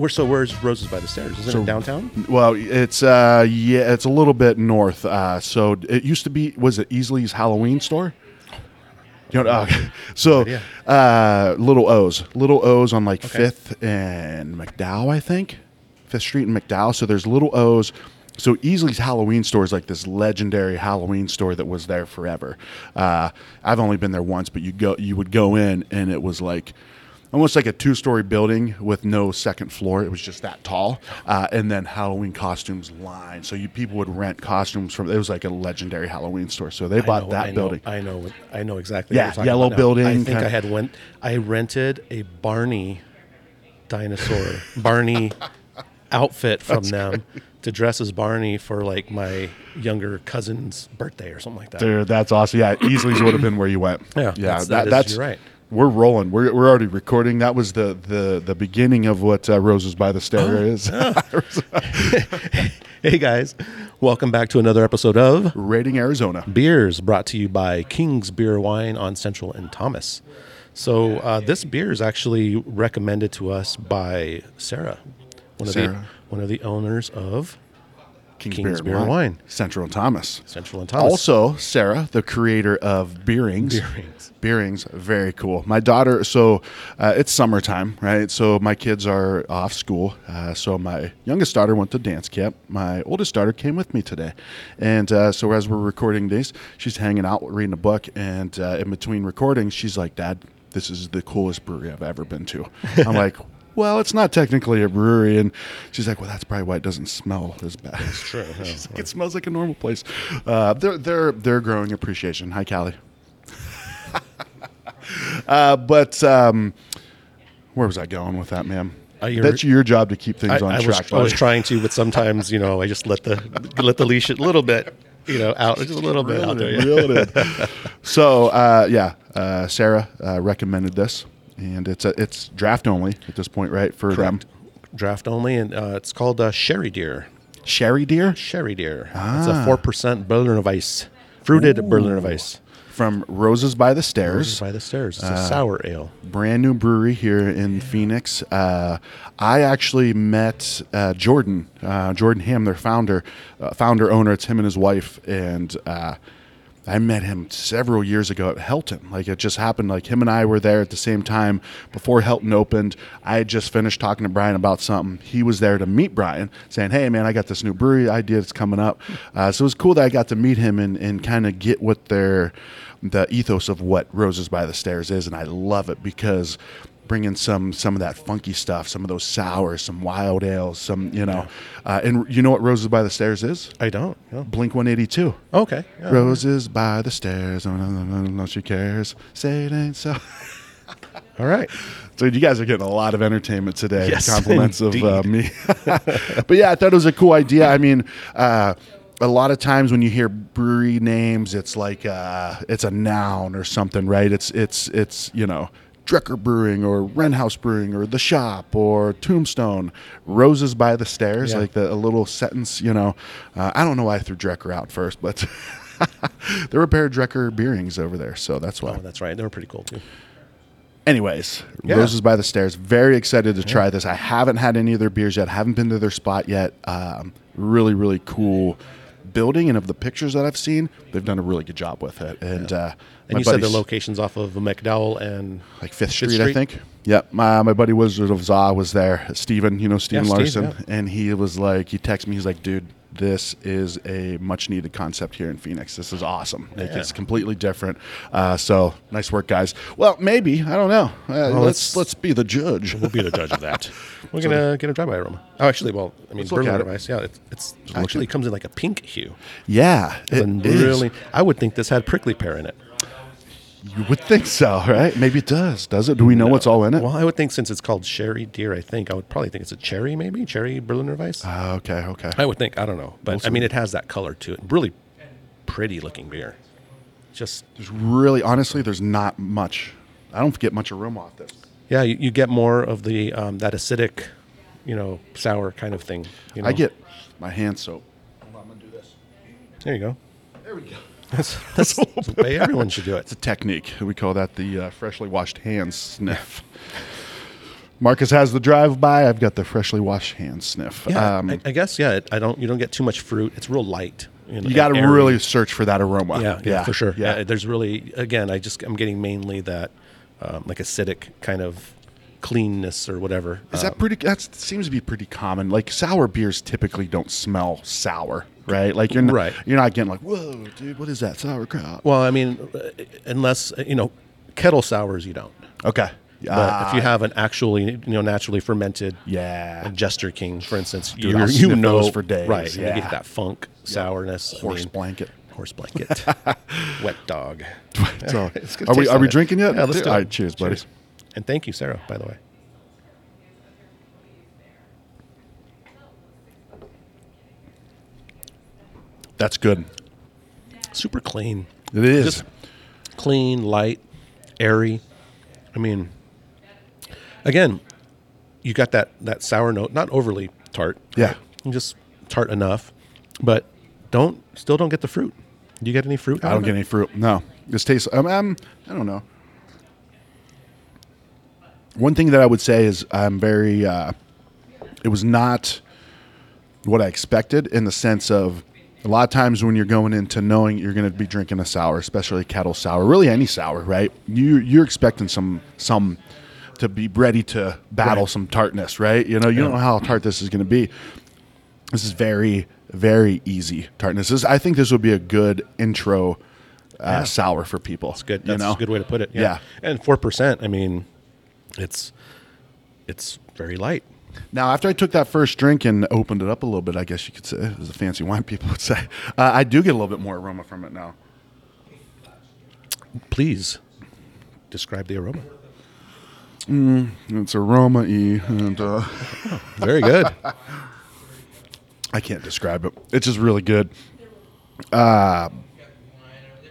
Where so where's Roses by the Stairs? Isn't So- it downtown? Well, it's uh yeah, it's a little bit north. Uh, so it used to be was it Easley's Halloween store? You know, uh, so uh, Little O's, Little O's on like Fifth and McDowell, I think, Fifth Street and McDowell. So there's Little O's. So Easley's Halloween store is like this legendary Halloween store that was there forever. Uh, I've only been there once, but you go, you would go in, and it was like almost like a two-story building with no second floor. It was just that tall, uh, and then Halloween costumes line. So you people would rent costumes from. It was like a legendary Halloween store. So they bought know- that I know- building. I know. I know exactly. Yeah, yellow building, I think kinda- I had went. I rented a Barney dinosaur, Barney outfit from them to dress as Barney for like my younger cousin's birthday or something like that. Dude, that's awesome. Yeah, Easley's would have been where you went. Yeah, yeah, that's- that is- that's you're right. We're rolling. We're, we're already recording. That was the the the beginning of what uh, Roses by the Oh, Stair is. Hey guys, welcome back to another episode of Rating Arizona. Beers, brought to you by King's Beer Wine on Central and Thomas. So uh, this beer is actually recommended to us by Sarah, one of the Sarah. one of the owners of King's, King's Beer, Beer and Wine. Central and Thomas. Central and Thomas. Also, Sarah, the creator of Beerings. Beerings. Beerings, very cool. My daughter, so uh, it's summertime, right? So my kids are off school. Uh, so my youngest daughter went to dance camp. My oldest daughter came with me today. And uh, so as we're recording these, she's hanging out reading a book. And uh, in between recordings, she's like, Dad, this is the coolest brewery I've ever been to. I'm like, well, it's not technically a brewery. And she's like, well, that's probably why it doesn't smell as bad. That's true, like, it smells like a normal place. Uh, they're, they're, they're growing appreciation. Hi, Callie. uh, but um, where was I going with that, ma'am? Uh, That's your job to keep things I, on I track. was, I was trying to, but sometimes you know I just let the let the leash a little bit, you know, out just a little bit out there. yeah. Reel it in. so uh, yeah, uh, Sarah uh, recommended this, and it's a, it's draft only at this point, right? For Correct. them, Draft only, and uh, it's called uh, Sherry Deer. sherry deer Sherry Deer. It's Ah. a four percent Berliner Weiss, fruited Berliner Weiss. from Roses by the Stairs. Roses by the stairs. It's Uh, a sour ale. brand new brewery here in Phoenix. Uh, I actually met uh, Jordan, uh, Jordan Ham, their founder, uh, founder owner. It's him and his wife, and uh, I met him several years ago at Helton. Like it just happened. Like him and I were there at the same time before Helton opened. I had just finished talking to Brian about something. He was there to meet Brian, saying, "Hey, man, I got this new brewery idea that's coming up." Uh, so it was cool that I got to meet him and, and kind of get what their the ethos of what Roses by the Stairs is, and I love it because bringing some some of that funky stuff, some of those sours, some wild ales, some you know, uh, and you know what Roses by the Stairs is? I don't. No. Blink One Eighty Two. Okay. yeah. Roses by the stairs. Oh, no, no, no, no, she cares. Say it ain't so. All right. So you guys are getting a lot of entertainment today. Yes, compliments of uh, me. but yeah, I thought it was a cool idea. I mean, uh, a lot of times when you hear brewery names, it's like uh, it's a noun or something, right? It's it's it's you know. Drekker Brewing or Wren House Brewing or The Shop or Tombstone, Roses by the Stairs, Yeah. like the, a little sentence, you know. Uh, I don't know why I threw Drekker out first, but there were a pair of Drekker Beerings over there, so that's why. Oh, that's right. They were pretty cool too. Anyways, Yeah. Roses by the Stairs. Very excited to try this. I haven't had any of their beers yet. Haven't been to their spot yet. Um, really, really cool building, and of the pictures that I've seen, they've done a really good job with it. And uh, And you said the locations off of McDowell and like Fifth Fifth Street, I think. Yep. My, my buddy Wizard of Za was there. Steven, you know Steven Yeah, Larson, Steve, and he was like, he texted me. He's like, dude. This is a much needed concept here in Phoenix. This is awesome. Like, Yeah. It's completely different. Uh, so nice work, guys. Well, maybe I don't know. Uh, let's let's- let's be the judge. we'll be the judge of that. We're gonna get a drive-by aroma. Oh, actually, well, I mean, Berliner it. Weiss. Yeah, it's, it's actually at- comes in like a pink hue. Yeah, it and is. really, I would think this had prickly pear in it. You would think so, right? Maybe it does. Does it? Do we know what's all in it? Well, I would think since it's called Sherry Deer, I think I would probably think it's a cherry, maybe cherry Berliner Weiss. Ah, okay, okay. I would think. I don't know, but I mean, it has that color to it. Really pretty looking beer. Just There's really, honestly, there's not much. I don't get much aroma off this. yeah, you, you get more of the um, that acidic, you know, sour kind of thing. You know? I get my hand soap. Hold on, I'm gonna do this. There you go. There we go. That's, that's the way everyone should do it. It's a technique. We call that the uh, freshly washed hands sniff. Marcus has the drive by. I've got the freshly washed hands sniff. Yeah, um, I, I guess yeah. it- I don't. You don't get too much fruit. It's real light. know, you got to really search for that aroma. Yeah, yeah, for sure. Yeah, Yeah. there's really again. I just I'm getting mainly that um, like acidic kind of cleanness or whatever. Is Uh, that pretty? That seems to be pretty common. Like sour beers typically don't smell sour, right? Like you're not, Right. You're not getting like, whoa, dude, what is that sauerkraut? well, I mean, uh, unless uh, you know kettle sours, you don't. Okay, But if you Ah, have an actually you know naturally fermented yeah, Jester King, for instance, Dude, you you know those for days, right? and You yeah. get that funk sourness. I horse mean, blanket. horse blanket, wet dog. So, are we are we drinking yet? Yeah, let's do All it. right, cheers, buddy. And thank you, Sarah, by the way. That's good. Super clean. It is. Just clean, light, airy. I mean, again, you got that that sour note, not overly tart. Yeah. just tart enough, but don't still don't get the fruit. Do you get any fruit? I don't get it? any fruit. No, this tastes. Um, um, I don't know. One thing that I would say is I'm very. Uh, it was not what I expected in the sense of a lot of times when you're going into knowing you're going to be drinking a sour, especially kettle sour, really any sour, right? You you're expecting some some to be ready to battle Right. some tartness, right? You know, you don't know how tart this is going to be. This is very very easy tartness. This, I think this would be a good intro uh, sour for people. It's good. you That's know? a good way to put it. Yeah. And four percent. I mean, it's it's very light. Now, after I took that first drink and opened it up a little bit, I guess you could say, as a fancy wine people would say, uh, I do get a little bit more aroma from it now. Please describe the aroma. It's aroma y, and uh, Very good. I can't describe it. It's just really good. Uh,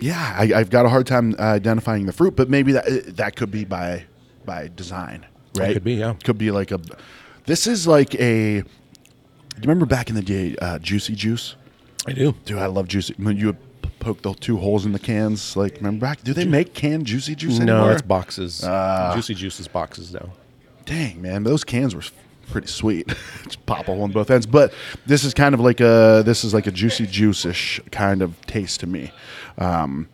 yeah, I, I've got a hard time uh, identifying the fruit, but maybe that uh, that could be by by design, right? could be, yeah. Could be like a. This is like a. Do you remember back in the day, uh, Juicy Juice? I do. Dude, I love Juicy. When you would poke the two holes in the cans, like remember back? Do they make canned Juicy Juice No, it's boxes. Ah. Juicy Juice is boxes now. Dang, man, those cans were pretty sweet. Just pop a hole in both ends. But this is kind of like a this is like a juicy juice-ish kind of taste to me, um,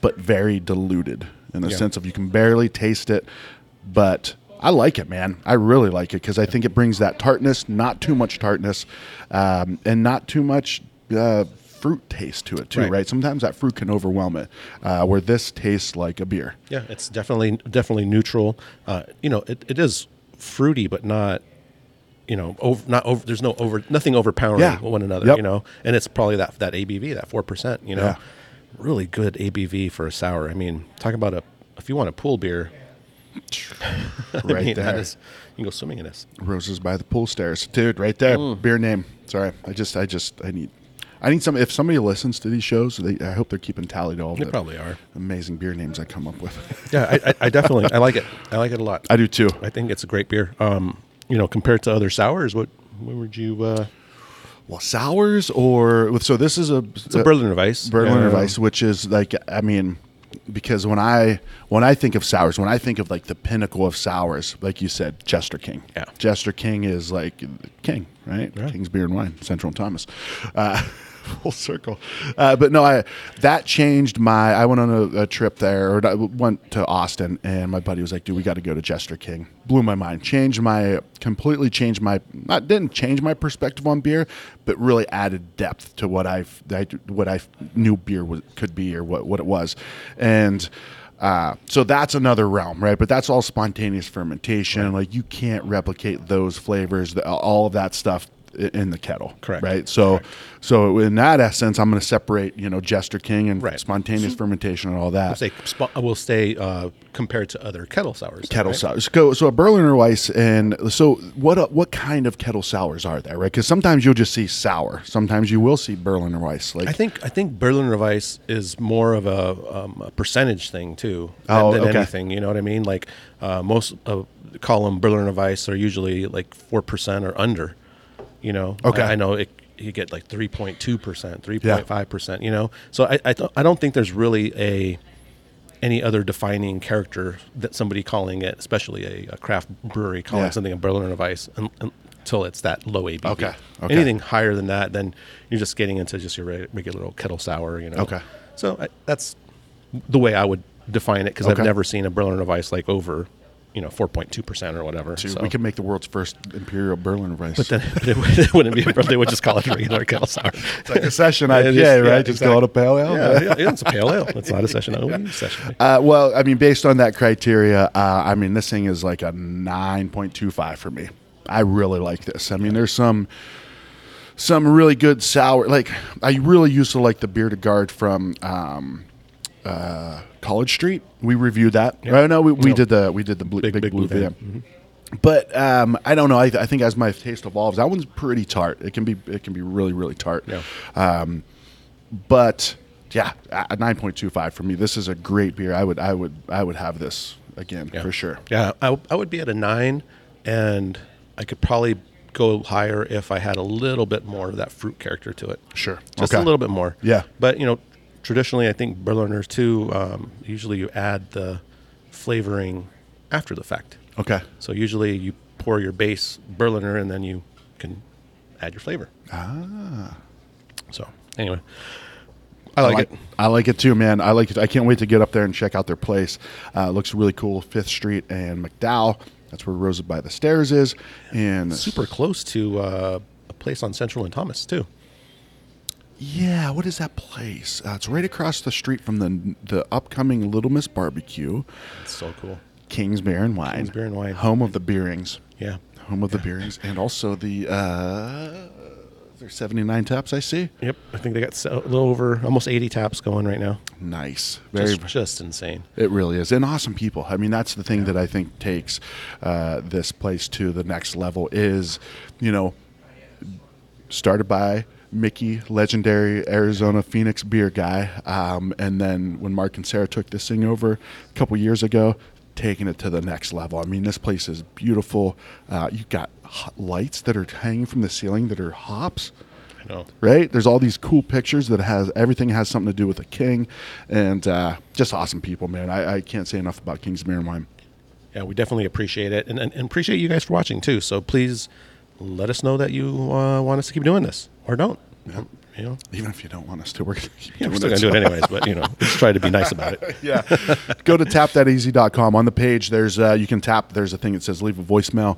but very diluted in the Yeah. sense of you can barely taste it, but. I like it, man. I really like it because I think it brings that tartness, not too much tartness, um, and not too much uh, fruit taste to it too. Right. Right. Sometimes that fruit can overwhelm it, uh, where this tastes like a beer. Yeah, it's definitely definitely neutral. Uh, you know, it, it is fruity, but not you know over not over. There's no over nothing overpowering Yeah. one another. Yep. You know, and it's probably that that ABV that four percent. You know, Yeah. really good ABV for a sour. I mean, talk about a if you want a pool beer. I Right mean, there. that is you can go swimming in this. Roses by the pool stairs, dude. Right there, Mm. beer name. Sorry, I just, I just, I need, I need some. If somebody listens to these shows, they, I hope they're keeping tally to all They the probably are. amazing beer names I come up with. Yeah, I, I, I definitely I like it. I like it a lot. I do too. I think it's a great beer. Um, you know, compared to other sours, what what would you? Uh, Well, sours or so this is a it's a Berliner Weiss. Berliner Yeah. Weiss, which is like, I mean, because when I when I think of sours, when I think of like the pinnacle of sours, like you said, Jester King. Yeah. Jester King is like king, right? Yeah. King's Beer and Wine, Central and Thomas. Uh, full circle. Uh, but no, I that changed my. I went on a, a trip there, or I went to Austin, and my buddy was like, "Dude, we got to go to Jester King." Blew my mind. Changed my completely changed my. Not didn't change my perspective on beer, but really added depth to what I've what I knew beer was, could be or what what it was, and. Uh, so that's another realm, right? But that's all spontaneous fermentation. Like you can't replicate those flavors, all of that stuff i- in the kettle, Correct. Right. So, so in that essence, I'm going to separate, you know, Jester King and Right. spontaneous fermentation and all that. say sp- will stay uh, compared to other kettle sours. kettle right? sours. Go so a Berliner Weiss, and so what? uh, What kind of kettle sours are there? Right? Because sometimes you'll just see sour. Sometimes you will see Berliner Weiss. Like I think I think Berliner Weiss is more of a, um, a percentage thing too than, Oh, than okay. anything. You know what I mean? Like uh, most of column Berliner Weiss are usually like four percent or under. You know, Okay. I, I know it. You get like three point two percent, three point five percent. You know, so I I, th- I don't think there's really a any other defining character that somebody calling it, especially a, a craft brewery calling Yeah. something a Berliner Weiss, un, until it's that low ABV. Okay, okay. Anything higher than that, then you're just getting into just your regular old kettle sour. You know. Okay. So I, that's the way I would define it because Okay. I've never seen a Berliner Weiss like over, you know, 4.2 percent or whatever. So. we could make the world's first Imperial Berliner Weiss. But then it, would- it wouldn't be. A, they would just call it regular sour. it's like a session Yeah, IPA, is- right? yeah, Just call it a pale ale. Yeah, yeah, yeah, it's a pale ale. It's not a session. Oh, it's a session. Uh, well, I mean, based on that criteria, uh, I mean, this thing is like a 9.25 for me. I really like this. I mean, there's some some really good sour. Like, I really used to like the Bearded Guard from um, uh, College Street. We reviewed that. Right? No, we, we Yep. did the we did the blue, big, Big- Big blue, Blue van. Van. But um, I don't know. I, I think as my taste evolves, that one's pretty tart. It can be it can be really really tart. Yeah. Um, But yeah, a nine point two five for me. This is a great beer. I would I would I would have this again Yeah. for sure. Yeah, I, I would be at a nine, and I could probably go higher if I had a little bit more of that fruit character to it. Sure. Just Okay. a little bit more. Yeah. But you know, traditionally, I think Berliners too. Um, usually, you add the flavoring after the fact. Okay. So usually, you pour your base Berliner, and then you can add your flavor. Ah. So anyway, I like, it. I like it too, man. I like it. I can't wait to get up there and check out their place. Uh, looks really cool. Fifth Street and McDowell. That's where Roses by the Stairs is. And Super close to uh, a place on Central and Thomas too. Yeah, what is that place? Uh, it's right across the street from the the upcoming Little Miss Barbecue, It's so cool. King's Beer and Wine. King's Beer and Wine. Home of the Beerings. Yeah. Home of the Beerings. And also the uh there's 79 taps I see. Yep, I think they got so- a little over almost 80 taps going right now. Nice. Very Just, just insane. It really is, and awesome people. I mean, that's the thing that I think takes uh, this place to the next level. Is you know, started by Mickey, legendary Arizona Phoenix beer guy, um, and then when Mark and Sarah took this thing over a couple years ago, taking it to the next level. I mean, this place is beautiful. Uh, you got lights that are hanging from the ceiling that are hops I know. right? There's all these cool pictures that has everything has something to do with the king, and uh, just awesome people, man. I, I can't say enough about King's Beer and Wine. Yeah, we definitely appreciate it, and, and, and appreciate you guys for watching too. So please let us know that you uh, want us to keep doing this, or don't. You know, Even if you don't want us to, we're yeah, we're still gonna do it anyways. But you know, let's try to be nice about it. yeah. Go to tapthateasy.com. On the page, there's uh, you can tap. There's a thing that says leave a voicemail.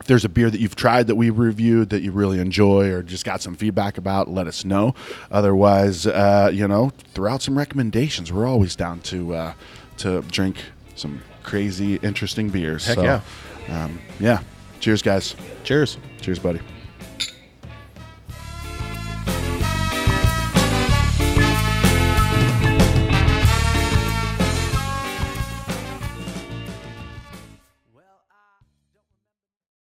If there's a beer that you've tried that we reviewed that you really enjoy or just got some feedback about, let us know. Otherwise, uh, you know, throw out some recommendations. We're always down to uh, to drink some crazy, interesting beers. Heck so, yeah. Um, yeah. Cheers, guys. Cheers. Cheers, buddy.